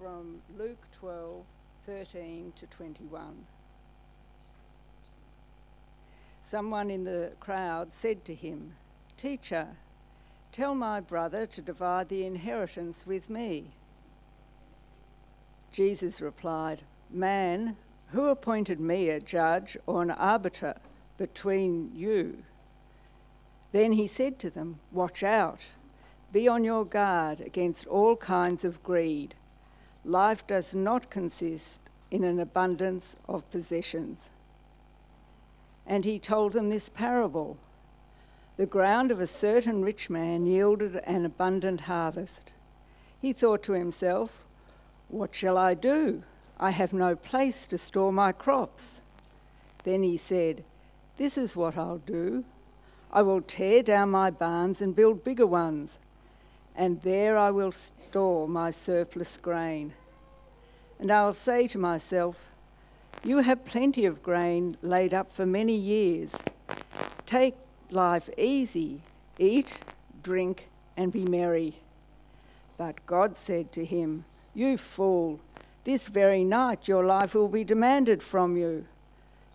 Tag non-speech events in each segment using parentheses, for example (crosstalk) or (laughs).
from Luke 12 13 to 21. Someone in the crowd said to him, Teacher, tell my brother to divide the inheritance with me. Jesus replied, Man, who appointed me a judge or an arbiter between you? Then he said to them, Watch out, be on your guard against all kinds of greed. Life does not consist in an abundance of possessions. And he told them this parable The ground of a certain rich man yielded an abundant harvest. He thought to himself, What shall I do? I have no place to store my crops. Then he said, This is what I'll do. I will tear down my barns and build bigger ones, and there I will store my surplus grain. And I'll say to myself, You have plenty of grain laid up for many years. Take life easy, eat, drink, and be merry. But God said to him, You fool, this very night your life will be demanded from you.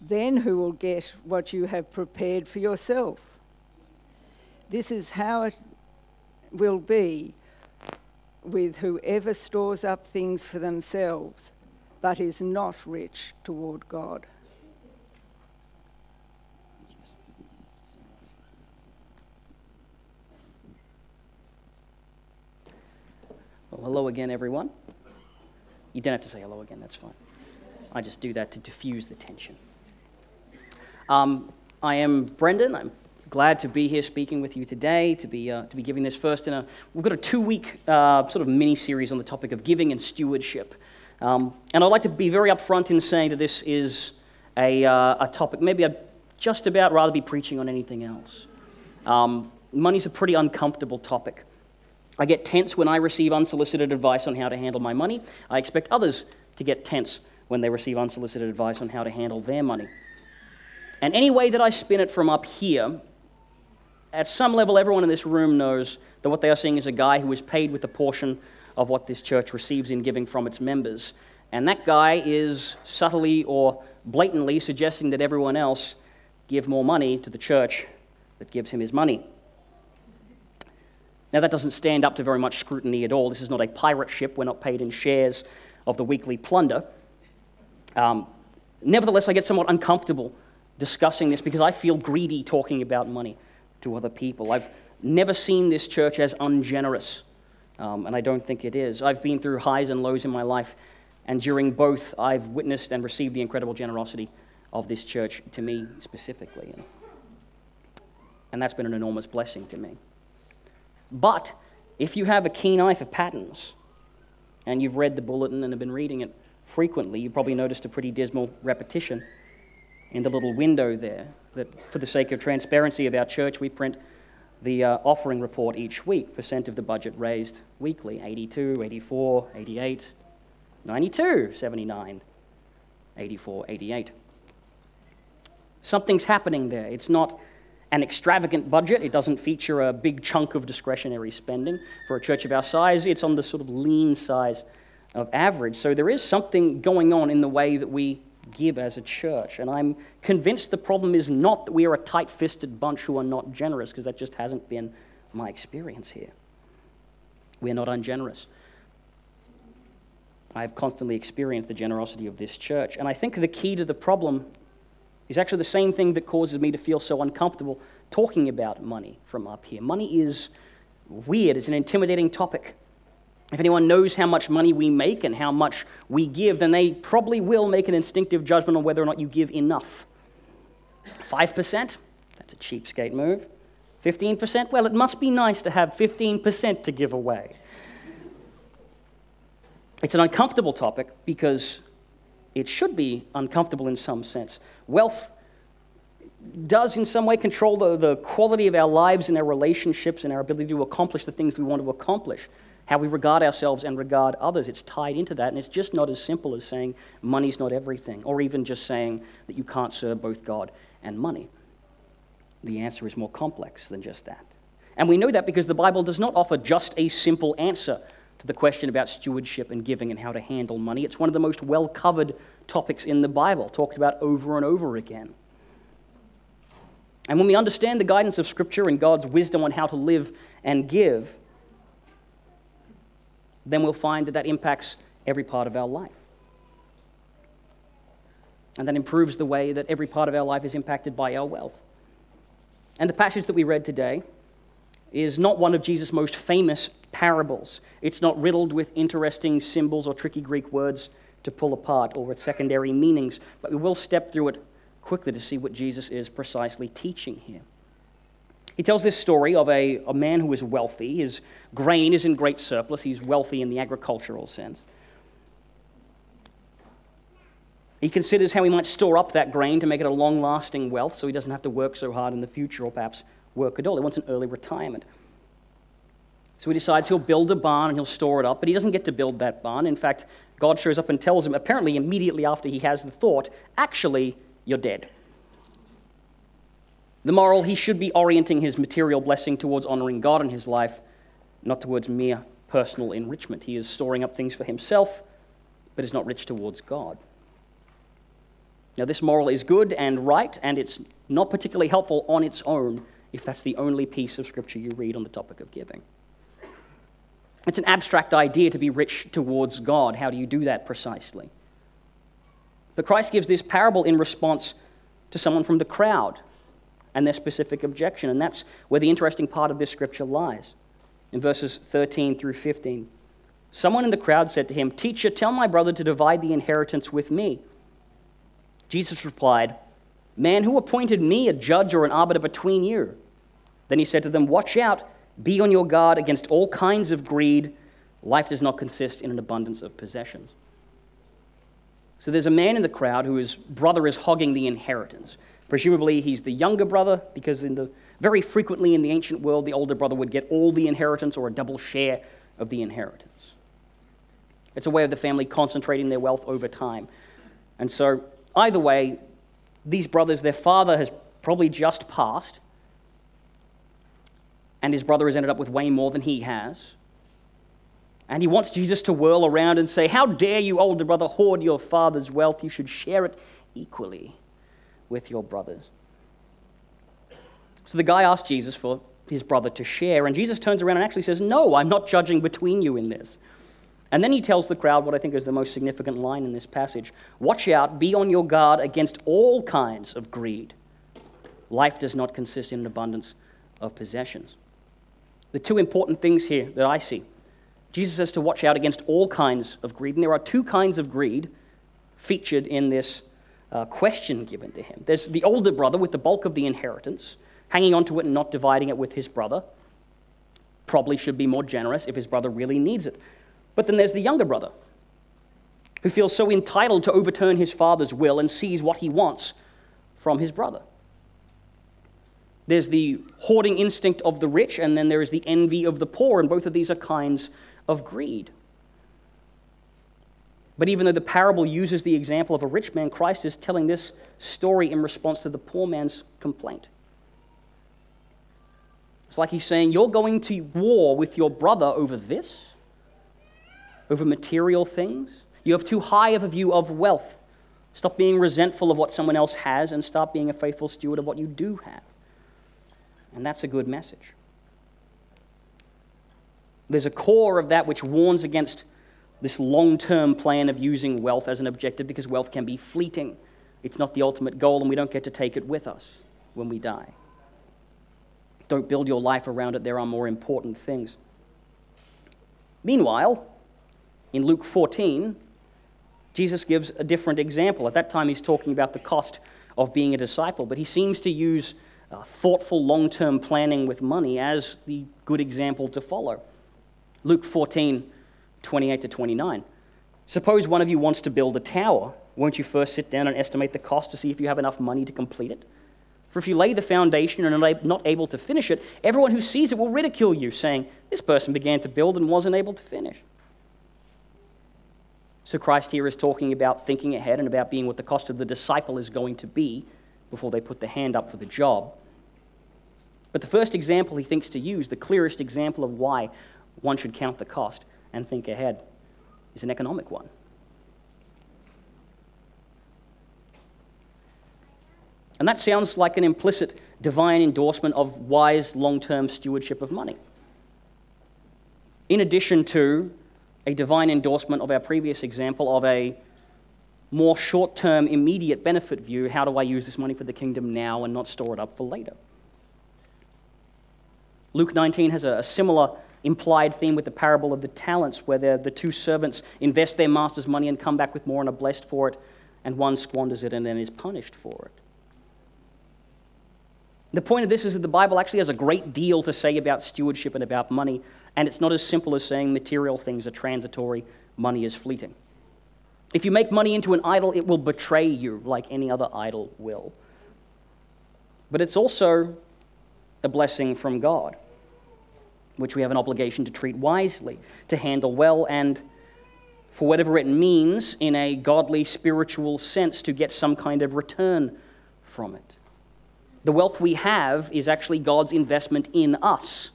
Then who will get what you have prepared for yourself? This is how it will be with whoever stores up things for themselves, but is not rich toward God. Well, hello again, everyone. You don't have to say hello again, that's fine. I just do that to diffuse the tension. Um, I am Brendan. I'm glad to be here speaking with you today, to be, uh, to be giving this first in a. We've got a two week uh, sort of mini series on the topic of giving and stewardship. Um, and I'd like to be very upfront in saying that this is a, uh, a topic, maybe I'd just about rather be preaching on anything else. Um, money's a pretty uncomfortable topic. I get tense when I receive unsolicited advice on how to handle my money. I expect others to get tense when they receive unsolicited advice on how to handle their money. And any way that I spin it from up here, at some level, everyone in this room knows that what they are seeing is a guy who is paid with a portion of what this church receives in giving from its members. And that guy is subtly or blatantly suggesting that everyone else give more money to the church that gives him his money. Now, that doesn't stand up to very much scrutiny at all. This is not a pirate ship. We're not paid in shares of the weekly plunder. Um, nevertheless, I get somewhat uncomfortable discussing this because I feel greedy talking about money to other people. I've never seen this church as ungenerous, um, and I don't think it is. I've been through highs and lows in my life, and during both, I've witnessed and received the incredible generosity of this church to me specifically. And that's been an enormous blessing to me. But if you have a keen eye for patterns, and you've read the bulletin and have been reading it frequently, you probably noticed a pretty dismal repetition in the little window there. That for the sake of transparency of our church, we print the uh, offering report each week, percent of the budget raised weekly 82, 84, 88, 92, 79, 84, 88. Something's happening there. It's not an extravagant budget. It doesn't feature a big chunk of discretionary spending. For a church of our size, it's on the sort of lean size of average. So there is something going on in the way that we give as a church. And I'm convinced the problem is not that we are a tight fisted bunch who are not generous, because that just hasn't been my experience here. We are not ungenerous. I have constantly experienced the generosity of this church. And I think the key to the problem is actually the same thing that causes me to feel so uncomfortable talking about money from up here. Money is weird, it's an intimidating topic. If anyone knows how much money we make and how much we give, then they probably will make an instinctive judgment on whether or not you give enough. 5%? That's a cheapskate move. 15%? Well, it must be nice to have 15% to give away. It's an uncomfortable topic because it should be uncomfortable in some sense. Wealth does, in some way, control the, the quality of our lives and our relationships and our ability to accomplish the things we want to accomplish. How we regard ourselves and regard others. It's tied into that, and it's just not as simple as saying money's not everything, or even just saying that you can't serve both God and money. The answer is more complex than just that. And we know that because the Bible does not offer just a simple answer to the question about stewardship and giving and how to handle money. It's one of the most well covered topics in the Bible, talked about over and over again. And when we understand the guidance of Scripture and God's wisdom on how to live and give, then we'll find that that impacts every part of our life. And that improves the way that every part of our life is impacted by our wealth. And the passage that we read today is not one of Jesus' most famous parables. It's not riddled with interesting symbols or tricky Greek words to pull apart or with secondary meanings, but we will step through it quickly to see what Jesus is precisely teaching here. He tells this story of a, a man who is wealthy. His grain is in great surplus. He's wealthy in the agricultural sense. He considers how he might store up that grain to make it a long lasting wealth so he doesn't have to work so hard in the future or perhaps work at all. He wants an early retirement. So he decides he'll build a barn and he'll store it up, but he doesn't get to build that barn. In fact, God shows up and tells him, apparently immediately after he has the thought, actually, you're dead. The moral, he should be orienting his material blessing towards honoring God in his life, not towards mere personal enrichment. He is storing up things for himself, but is not rich towards God. Now, this moral is good and right, and it's not particularly helpful on its own if that's the only piece of scripture you read on the topic of giving. It's an abstract idea to be rich towards God. How do you do that precisely? But Christ gives this parable in response to someone from the crowd and their specific objection. And that's where the interesting part of this scripture lies. In verses 13 through 15. Someone in the crowd said to him, Teacher, tell my brother to divide the inheritance with me. Jesus replied, Man, who appointed me a judge or an arbiter between you? Then he said to them, Watch out, be on your guard against all kinds of greed. Life does not consist in an abundance of possessions. So there's a man in the crowd whose brother is hogging the inheritance. Presumably, he's the younger brother, because in the, very frequently in the ancient world, the older brother would get all the inheritance or a double share of the inheritance. It's a way of the family concentrating their wealth over time. And so, either way, these brothers, their father has probably just passed, and his brother has ended up with way more than he has. And he wants Jesus to whirl around and say, How dare you, older brother, hoard your father's wealth? You should share it equally with your brothers. So the guy asks Jesus for his brother to share, and Jesus turns around and actually says, No, I'm not judging between you in this. And then he tells the crowd what I think is the most significant line in this passage Watch out, be on your guard against all kinds of greed. Life does not consist in an abundance of possessions. The two important things here that I see Jesus says to watch out against all kinds of greed. And there are two kinds of greed featured in this uh, question given to him. There's the older brother with the bulk of the inheritance, hanging onto it and not dividing it with his brother. Probably should be more generous if his brother really needs it. But then there's the younger brother who feels so entitled to overturn his father's will and sees what he wants from his brother. There's the hoarding instinct of the rich, and then there is the envy of the poor, and both of these are kinds of greed. But even though the parable uses the example of a rich man, Christ is telling this story in response to the poor man's complaint. It's like he's saying, You're going to war with your brother over this, over material things. You have too high of a view of wealth. Stop being resentful of what someone else has and start being a faithful steward of what you do have. And that's a good message. There's a core of that which warns against this long term plan of using wealth as an objective because wealth can be fleeting. It's not the ultimate goal, and we don't get to take it with us when we die. Don't build your life around it, there are more important things. Meanwhile, in Luke 14, Jesus gives a different example. At that time, he's talking about the cost of being a disciple, but he seems to use uh, thoughtful long term planning with money as the good example to follow. Luke 14, 28 to 29. Suppose one of you wants to build a tower. Won't you first sit down and estimate the cost to see if you have enough money to complete it? For if you lay the foundation and are not able to finish it, everyone who sees it will ridicule you, saying, This person began to build and wasn't able to finish. So Christ here is talking about thinking ahead and about being what the cost of the disciple is going to be before they put the hand up for the job. But the first example he thinks to use, the clearest example of why one should count the cost and think ahead is an economic one. And that sounds like an implicit divine endorsement of wise long term stewardship of money. In addition to a divine endorsement of our previous example of a more short term, immediate benefit view how do I use this money for the kingdom now and not store it up for later? Luke 19 has a, similar implied theme with the parable of the talents, where the two servants invest their master's money and come back with more and are blessed for it, and one squanders it and then is punished for it. The point of this is that the Bible actually has a great deal to say about stewardship and about money, and it's not as simple as saying material things are transitory, money is fleeting. If you make money into an idol, it will betray you like any other idol will. But it's also a blessing from God, which we have an obligation to treat wisely, to handle well, and for whatever it means in a godly, spiritual sense, to get some kind of return from it. The wealth we have is actually God's investment in us.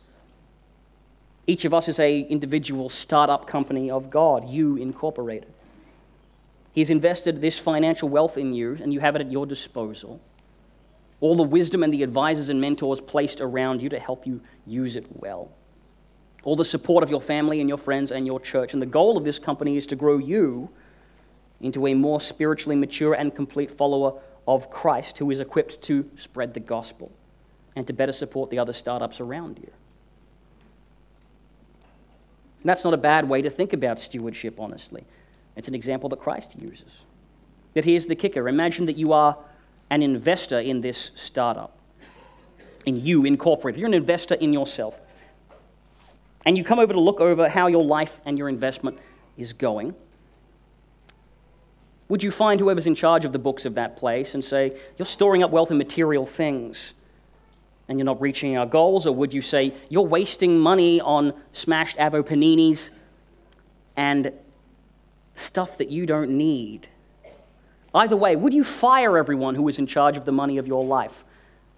Each of us is a individual startup company of God, you incorporated. He's invested this financial wealth in you, and you have it at your disposal. All the wisdom and the advisors and mentors placed around you to help you use it well. All the support of your family and your friends and your church. And the goal of this company is to grow you into a more spiritually mature and complete follower of Christ who is equipped to spread the gospel and to better support the other startups around you. And that's not a bad way to think about stewardship, honestly. It's an example that Christ uses. But here's the kicker imagine that you are an investor in this startup, in you incorporated. You're an investor in yourself. And you come over to look over how your life and your investment is going. Would you find whoever's in charge of the books of that place and say, You're storing up wealth in material things and you're not reaching our goals? Or would you say, You're wasting money on smashed Avo paninis and stuff that you don't need? Either way, would you fire everyone who is in charge of the money of your life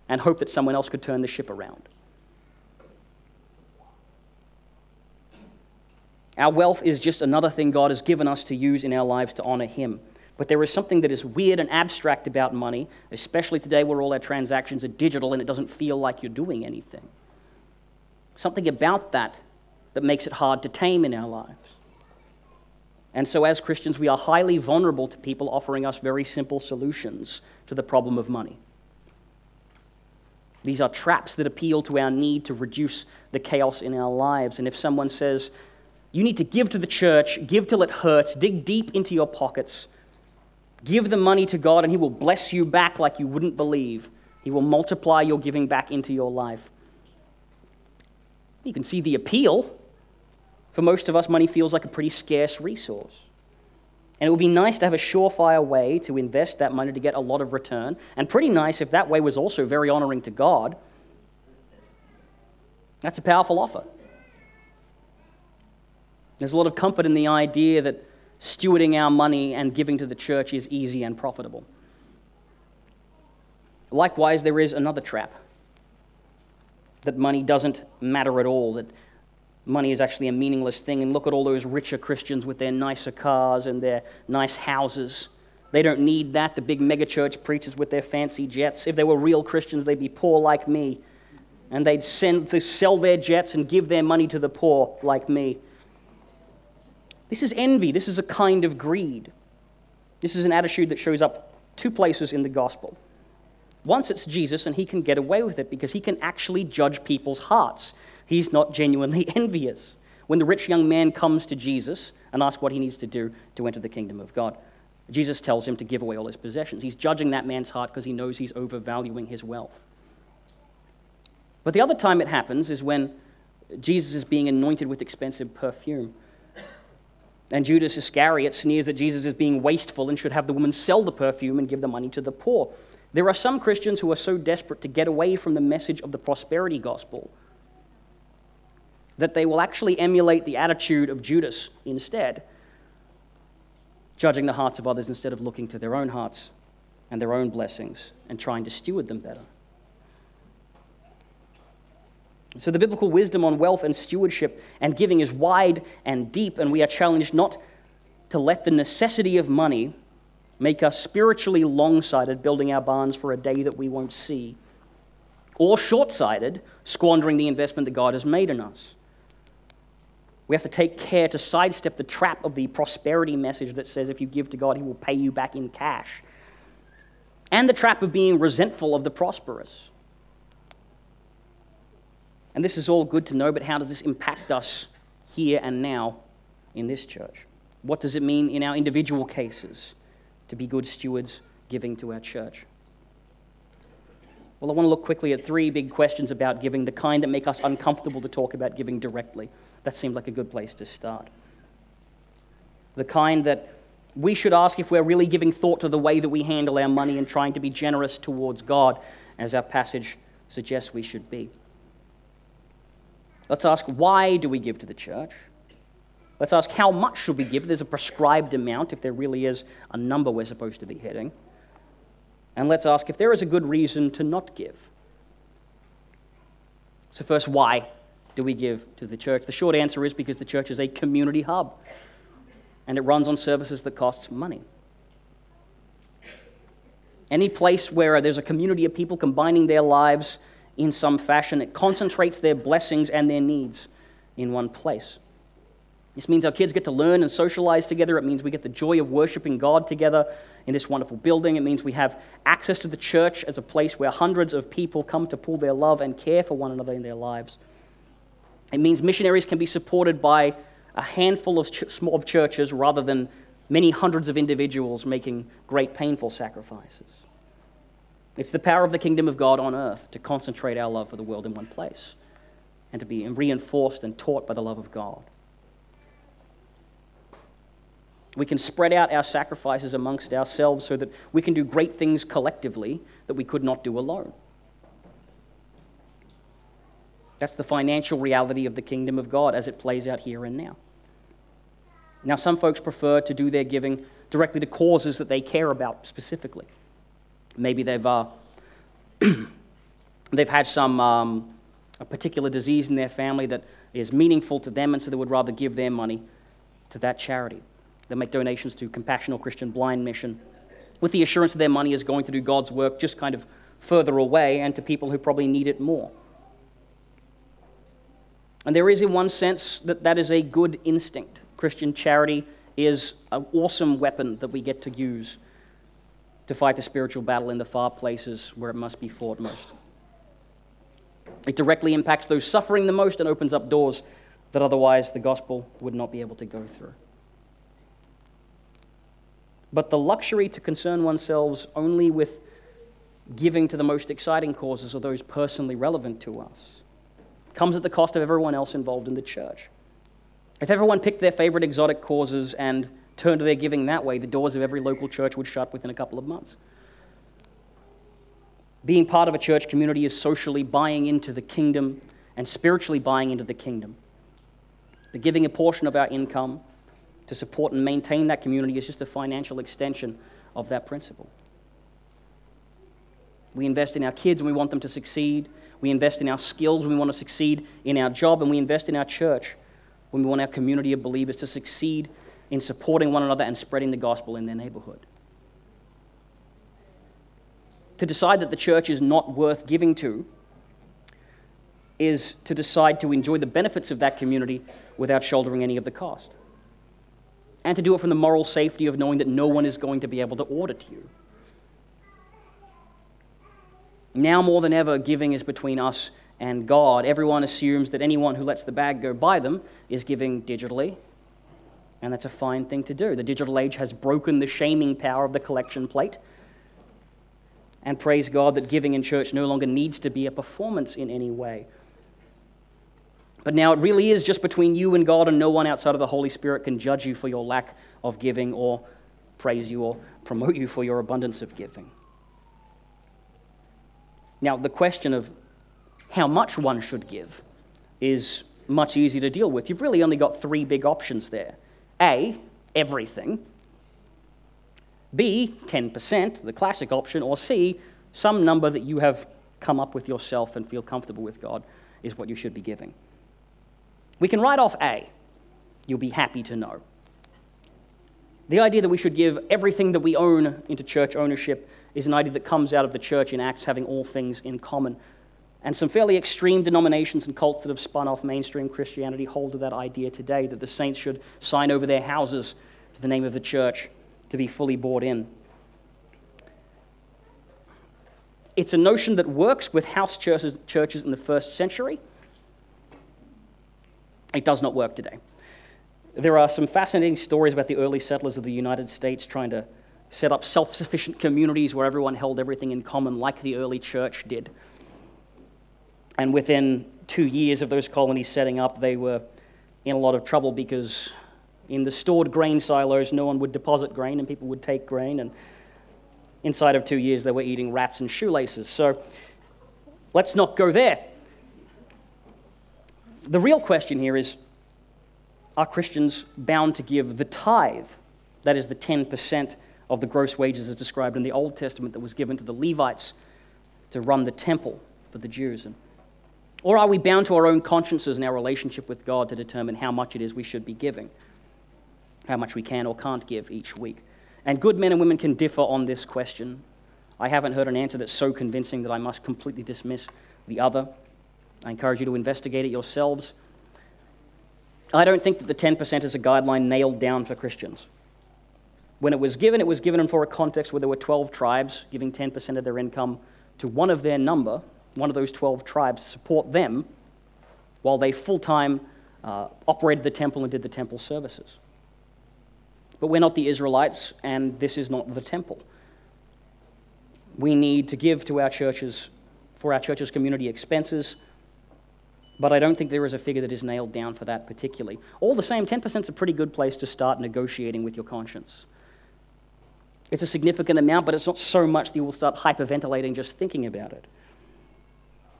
and hope that someone else could turn the ship around? Our wealth is just another thing God has given us to use in our lives to honor Him. But there is something that is weird and abstract about money, especially today where all our transactions are digital and it doesn't feel like you're doing anything. Something about that that makes it hard to tame in our lives. And so, as Christians, we are highly vulnerable to people offering us very simple solutions to the problem of money. These are traps that appeal to our need to reduce the chaos in our lives. And if someone says, you need to give to the church, give till it hurts, dig deep into your pockets, Give the money to God, and He will bless you back like you wouldn't believe. He will multiply your giving back into your life. You can see the appeal. For most of us, money feels like a pretty scarce resource. And it would be nice to have a surefire way to invest that money to get a lot of return, and pretty nice if that way was also very honoring to God. That's a powerful offer. There's a lot of comfort in the idea that stewarding our money and giving to the church is easy and profitable. Likewise, there is another trap that money doesn't matter at all, that money is actually a meaningless thing. And look at all those richer Christians with their nicer cars and their nice houses. They don't need that. The big megachurch preachers with their fancy jets. If they were real Christians, they'd be poor like me. And they'd send to sell their jets and give their money to the poor like me. This is envy. This is a kind of greed. This is an attitude that shows up two places in the gospel. Once it's Jesus, and he can get away with it because he can actually judge people's hearts. He's not genuinely (laughs) envious. When the rich young man comes to Jesus and asks what he needs to do to enter the kingdom of God, Jesus tells him to give away all his possessions. He's judging that man's heart because he knows he's overvaluing his wealth. But the other time it happens is when Jesus is being anointed with expensive perfume. And Judas Iscariot sneers that Jesus is being wasteful and should have the woman sell the perfume and give the money to the poor. There are some Christians who are so desperate to get away from the message of the prosperity gospel that they will actually emulate the attitude of Judas instead, judging the hearts of others instead of looking to their own hearts and their own blessings and trying to steward them better. So, the biblical wisdom on wealth and stewardship and giving is wide and deep, and we are challenged not to let the necessity of money make us spiritually long sighted, building our barns for a day that we won't see, or short sighted, squandering the investment that God has made in us. We have to take care to sidestep the trap of the prosperity message that says if you give to God, He will pay you back in cash, and the trap of being resentful of the prosperous. And this is all good to know, but how does this impact us here and now in this church? What does it mean in our individual cases to be good stewards giving to our church? Well, I want to look quickly at three big questions about giving, the kind that make us uncomfortable to talk about giving directly. That seemed like a good place to start. The kind that we should ask if we're really giving thought to the way that we handle our money and trying to be generous towards God, as our passage suggests we should be. Let's ask why do we give to the church? Let's ask how much should we give? There's a prescribed amount if there really is a number we're supposed to be hitting. And let's ask if there is a good reason to not give. So, first, why do we give to the church? The short answer is because the church is a community hub and it runs on services that costs money. Any place where there's a community of people combining their lives in some fashion, it concentrates their blessings and their needs in one place. This means our kids get to learn and socialize together. It means we get the joy of worshiping God together in this wonderful building. It means we have access to the church as a place where hundreds of people come to pull their love and care for one another in their lives. It means missionaries can be supported by a handful of, small churches rather than many hundreds of individuals making great painful sacrifices. It's the power of the kingdom of God on earth to concentrate our love for the world in one place and to be reinforced and taught by the love of God. We can spread out our sacrifices amongst ourselves so that we can do great things collectively that we could not do alone. That's the financial reality of the kingdom of God as it plays out here and now. Now, some folks prefer to do their giving directly to causes that they care about specifically. Maybe they've, uh, (clears throat) they've had some um, a particular disease in their family that is meaningful to them, and so they would rather give their money to that charity. They make donations to Compassion or Christian Blind Mission with the assurance that their money is going to do God's work just kind of further away and to people who probably need it more. And there is, in one sense, that that is a good instinct. Christian charity is an awesome weapon that we get to use to fight the spiritual battle in the far places where it must be fought most. It directly impacts those suffering the most and opens up doors that otherwise the gospel would not be able to go through. But the luxury to concern oneself only with giving to the most exciting causes or those personally relevant to us comes at the cost of everyone else involved in the church. If everyone picked their favorite exotic causes and turned to their giving that way, the doors of every local church would shut within a couple of months. Being part of a church community is socially buying into the kingdom and spiritually buying into the kingdom. But giving a portion of our income to support and maintain that community is just a financial extension of that principle. We invest in our kids and we want them to succeed. We invest in our skills when we want to succeed in our job, and we invest in our church when we want our community of believers to succeed in supporting one another and spreading the gospel in their neighborhood. To decide that the church is not worth giving to is to decide to enjoy the benefits of that community without shouldering any of the cost. And to do it from the moral safety of knowing that no one is going to be able to audit you. Now more than ever, giving is between us and God. Everyone assumes that anyone who lets the bag go by them is giving digitally, and that's a fine thing to do. The digital age has broken the shaming power of the collection plate. And praise God that giving in church no longer needs to be a performance in any way. But now it really is just between you and God, and no one outside of the Holy Spirit can judge you for your lack of giving or praise you or promote you for your abundance of giving. Now, the question of how much one should give is much easier to deal with. You've really only got three big options there A, everything, B, 10%, the classic option, or C, some number that you have come up with yourself and feel comfortable with God is what you should be giving. We can write off A. You'll be happy to know. The idea that we should give everything that we own into church ownership is an idea that comes out of the church in Acts having all things in common. And some fairly extreme denominations and cults that have spun off mainstream Christianity hold to that idea today that the saints should sign over their houses to the name of the church to be fully bought in. It's a notion that works with house churches, churches in the first century. It does not work today. There are some fascinating stories about the early settlers of the United States trying to set up self sufficient communities where everyone held everything in common, like the early church did. And within two years of those colonies setting up, they were in a lot of trouble because in the stored grain silos, no one would deposit grain and people would take grain. And inside of two years, they were eating rats and shoelaces. So let's not go there. The real question here is are Christians bound to give the tithe? That is the 10% of the gross wages as described in the Old Testament that was given to the Levites to run the temple for the Jews. And, or are we bound to our own consciences and our relationship with God to determine how much it is we should be giving? How much we can or can't give each week? And good men and women can differ on this question. I haven't heard an answer that's so convincing that I must completely dismiss the other. I encourage you to investigate it yourselves. I don't think that the 10% is a guideline nailed down for Christians. When it was given, it was given for a context where there were 12 tribes giving 10% of their income to one of their number, one of those 12 tribes, support them while they full time uh, operated the temple and did the temple services. But we're not the Israelites, and this is not the temple. We need to give to our churches for our church's community expenses but I don't think there is a figure that is nailed down for that particularly. All the same, 10% is a pretty good place to start negotiating with your conscience. It's a significant amount, but it's not so much that you will start hyperventilating just thinking about it.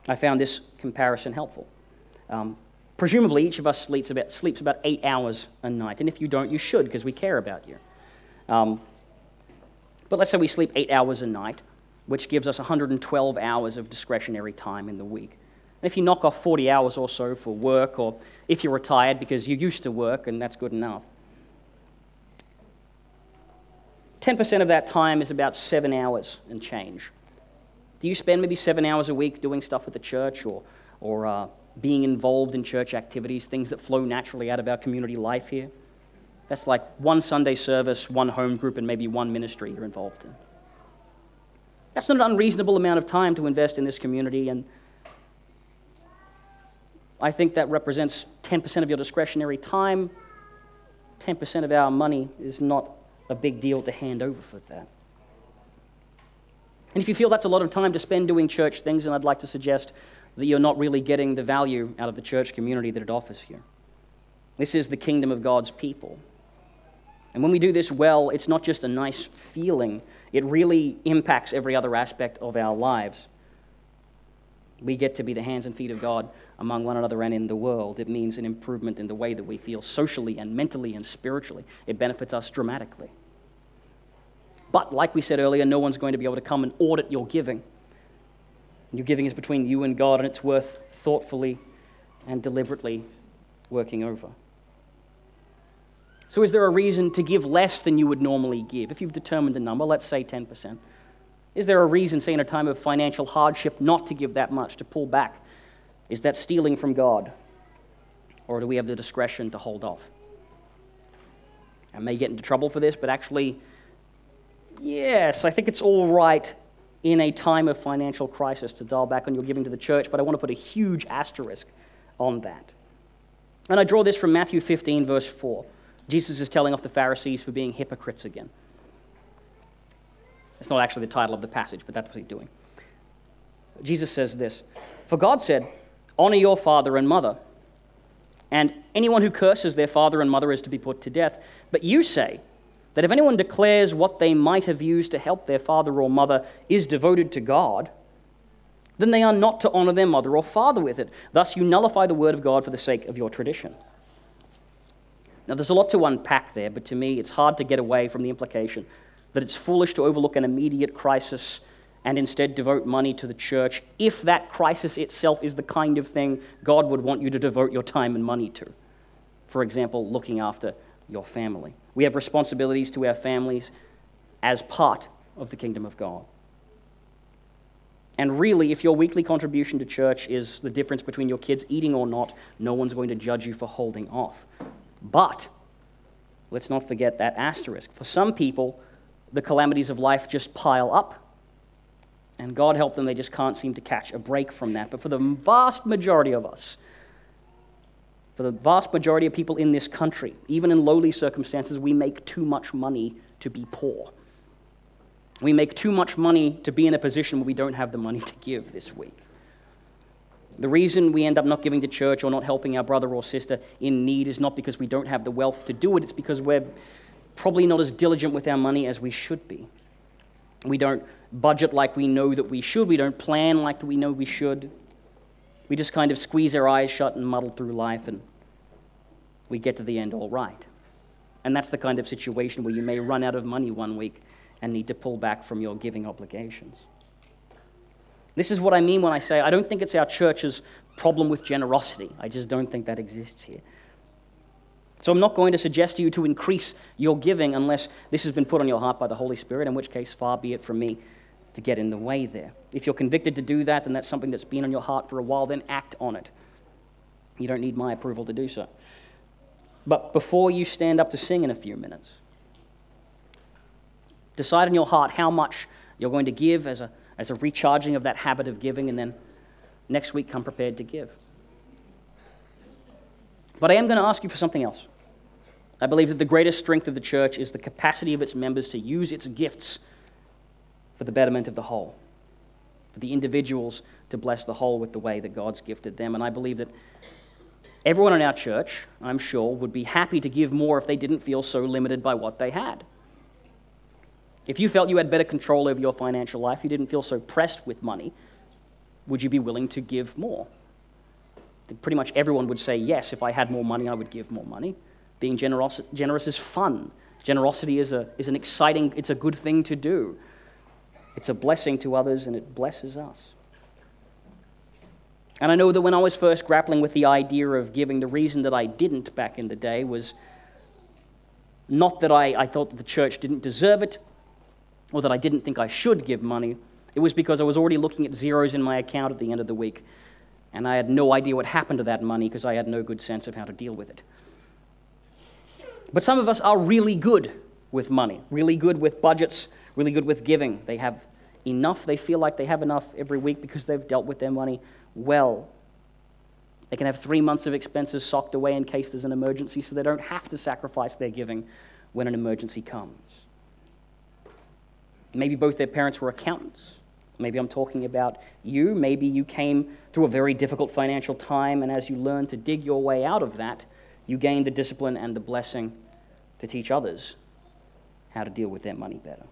I found this comparison helpful. Um, presumably, each of us sleeps about, sleeps about eight hours a night, and if you don't, you should because we care about you. Um, but let's say we sleep eight hours a night, which gives us 112 hours of discretionary time in the week. And if you knock off 40 hours or so for work, or if you're retired because you used to work and that's good enough, 10% of that time is about seven hours and change. Do you spend maybe seven hours a week doing stuff at the church or, or uh, being involved in church activities, things that flow naturally out of our community life here? That's like one Sunday service, one home group, and maybe one ministry you're involved in. That's not an unreasonable amount of time to invest in this community, and I think that represents 10% of your discretionary time. 10% of our money is not a big deal to hand over for that. And if you feel that's a lot of time to spend doing church things, then I'd like to suggest that you're not really getting the value out of the church community that it offers here. This is the kingdom of God's people. And when we do this well, it's not just a nice feeling, it really impacts every other aspect of our lives. We get to be the hands and feet of God among one another and in the world. It means an improvement in the way that we feel socially and mentally and spiritually. It benefits us dramatically. But, like we said earlier, no one's going to be able to come and audit your giving. Your giving is between you and God, and it's worth thoughtfully and deliberately working over. So, is there a reason to give less than you would normally give? If you've determined a number, let's say 10%, is there a reason, say, in a time of financial hardship, not to give that much, to pull back is that stealing from God? Or do we have the discretion to hold off? I may get into trouble for this, but actually, yes, I think it's all right in a time of financial crisis to dial back on your giving to the church, but I want to put a huge asterisk on that. And I draw this from Matthew 15, verse 4. Jesus is telling off the Pharisees for being hypocrites again. It's not actually the title of the passage, but that's what he's doing. Jesus says this For God said, Honor your father and mother. And anyone who curses their father and mother is to be put to death. But you say that if anyone declares what they might have used to help their father or mother is devoted to God, then they are not to honor their mother or father with it. Thus, you nullify the word of God for the sake of your tradition. Now, there's a lot to unpack there, but to me, it's hard to get away from the implication that it's foolish to overlook an immediate crisis and instead devote money to the church if that crisis itself is the kind of thing God would want you to devote your time and money to. For example, looking after your family. We have responsibilities to our families as part of the kingdom of God. And really, if your weekly contribution to church is the difference between your kids eating or not, no one's going to judge you for holding off. But let's not forget that asterisk. For some people, the calamities of life just pile up. And God help them, they just can't seem to catch a break from that. But for the vast majority of us, for the vast majority of people in this country, even in lowly circumstances, we make too much money to be poor. We make too much money to be in a position where we don't have the money to give this week. The reason we end up not giving to church or not helping our brother or sister in need is not because we don't have the wealth to do it, it's because we're probably not as diligent with our money as we should be. We don't budget like we know that we should, we don't plan like we know we should. We just kind of squeeze our eyes shut and muddle through life, and we get to the end all right. And that's the kind of situation where you may run out of money one week and need to pull back from your giving obligations. This is what I mean when I say I don't think it's our church's problem with generosity. I just don't think that exists here. So I'm not going to suggest to you to increase your giving unless this has been put on your heart by the Holy Spirit, in which case, far be it from me to get in the way there. If you're convicted to do that, then that's something that's been on your heart for a while, then act on it. You don't need my approval to do so. But before you stand up to sing in a few minutes, decide in your heart how much you're going to give as a, as a recharging of that habit of giving, and then next week come prepared to give. But I am going to ask you for something else. I believe that the greatest strength of the church is the capacity of its members to use its gifts for the betterment of the whole, for the individuals to bless the whole with the way that God's gifted them. And I believe that everyone in our church, I'm sure, would be happy to give more if they didn't feel so limited by what they had. If you felt you had better control over your financial life, you didn't feel so pressed with money, would you be willing to give more? Pretty much everyone would say, yes, if I had more money, I would give more money. Being generous, generous is fun. Generosity is, a, is an exciting, it's a good thing to do. It's a blessing to others and it blesses us. And I know that when I was first grappling with the idea of giving, the reason that I didn't back in the day was not that I, I thought that the church didn't deserve it or that I didn't think I should give money. It was because I was already looking at zeros in my account at the end of the week, and I had no idea what happened to that money because I had no good sense of how to deal with it. But some of us are really good with money, really good with budgets, really good with giving. They have enough, they feel like they have enough every week because they've dealt with their money well. They can have three months of expenses socked away in case there's an emergency, so they don't have to sacrifice their giving when an emergency comes. Maybe both their parents were accountants. Maybe I'm talking about you. Maybe you came through a very difficult financial time, and as you learn to dig your way out of that, you gain the discipline and the blessing to teach others how to deal with their money better.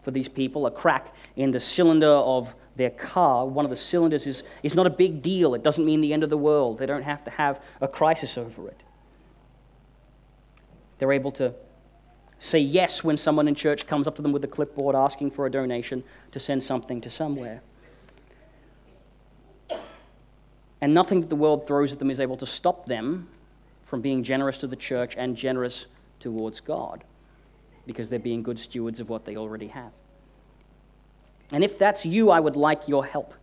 For these people, a crack in the cylinder of their car, one of the cylinders, is, is not a big deal. It doesn't mean the end of the world. They don't have to have a crisis over it. They're able to say yes when someone in church comes up to them with a clipboard asking for a donation to send something to somewhere. And nothing that the world throws at them is able to stop them from being generous to the church and generous towards God because they're being good stewards of what they already have. And if that's you, I would like your help.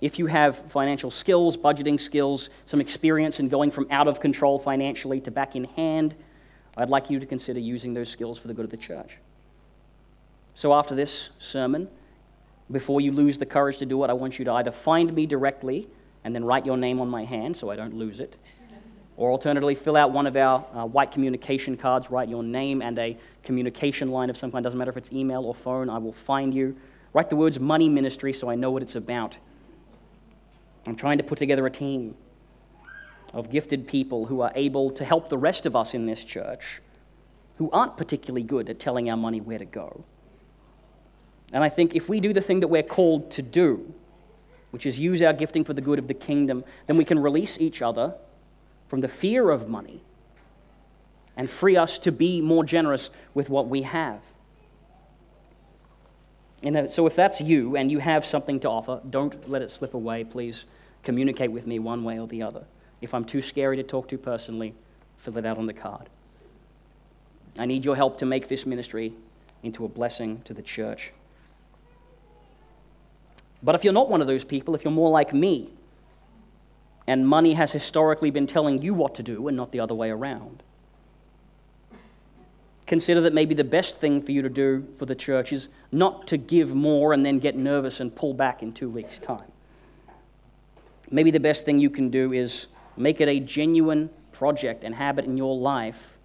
If you have financial skills, budgeting skills, some experience in going from out of control financially to back in hand, I'd like you to consider using those skills for the good of the church. So after this sermon, before you lose the courage to do it, I want you to either find me directly and then write your name on my hand so I don't lose it. Or alternatively, fill out one of our uh, white communication cards, write your name and a communication line of some kind. Doesn't matter if it's email or phone, I will find you. Write the words money ministry so I know what it's about. I'm trying to put together a team of gifted people who are able to help the rest of us in this church who aren't particularly good at telling our money where to go. And I think if we do the thing that we're called to do, which is use our gifting for the good of the kingdom, then we can release each other from the fear of money and free us to be more generous with what we have. Know, so if that's you and you have something to offer, don't let it slip away. Please communicate with me one way or the other. If I'm too scary to talk to personally, fill it out on the card. I need your help to make this ministry into a blessing to the church. But if you're not one of those people, if you're more like me, and money has historically been telling you what to do and not the other way around, consider that maybe the best thing for you to do for the church is not to give more and then get nervous and pull back in two weeks' time. Maybe the best thing you can do is make it a genuine project and habit in your life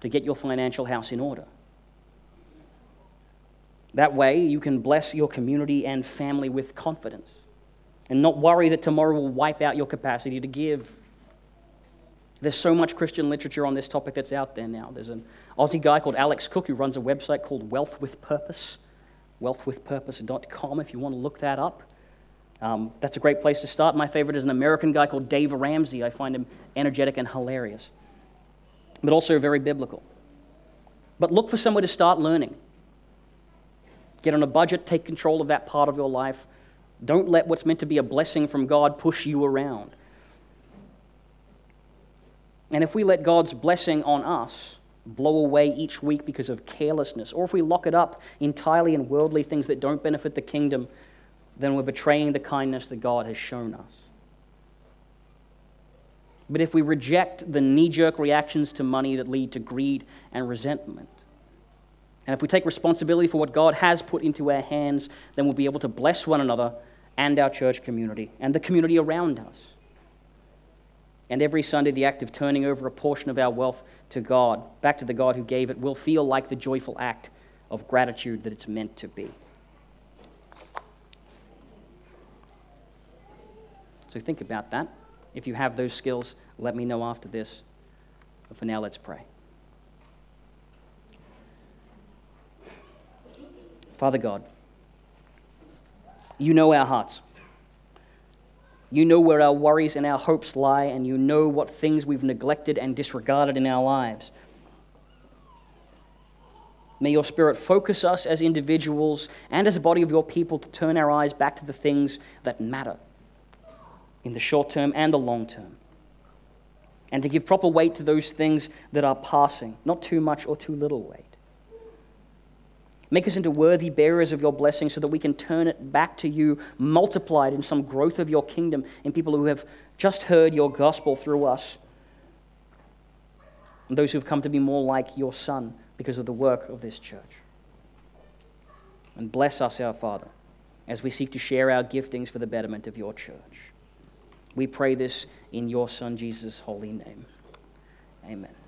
to get your financial house in order. That way, you can bless your community and family with confidence and not worry that tomorrow will wipe out your capacity to give. There's so much Christian literature on this topic that's out there now. There's an Aussie guy called Alex Cook who runs a website called Wealth with Purpose, wealthwithpurpose.com if you want to look that up. Um, that's a great place to start. My favorite is an American guy called Dave Ramsey. I find him energetic and hilarious, but also very biblical. But look for somewhere to start learning. Get on a budget, take control of that part of your life. Don't let what's meant to be a blessing from God push you around. And if we let God's blessing on us blow away each week because of carelessness, or if we lock it up entirely in worldly things that don't benefit the kingdom, then we're betraying the kindness that God has shown us. But if we reject the knee jerk reactions to money that lead to greed and resentment, and if we take responsibility for what God has put into our hands, then we'll be able to bless one another and our church community and the community around us. And every Sunday, the act of turning over a portion of our wealth to God, back to the God who gave it, will feel like the joyful act of gratitude that it's meant to be. So think about that. If you have those skills, let me know after this. But for now, let's pray. Father God, you know our hearts. You know where our worries and our hopes lie, and you know what things we've neglected and disregarded in our lives. May your Spirit focus us as individuals and as a body of your people to turn our eyes back to the things that matter in the short term and the long term. And to give proper weight to those things that are passing, not too much or too little weight. Make us into worthy bearers of your blessing so that we can turn it back to you, multiplied in some growth of your kingdom in people who have just heard your gospel through us. And those who have come to be more like your Son because of the work of this church. And bless us, our Father, as we seek to share our giftings for the betterment of your church. We pray this in your Son Jesus' holy name. Amen.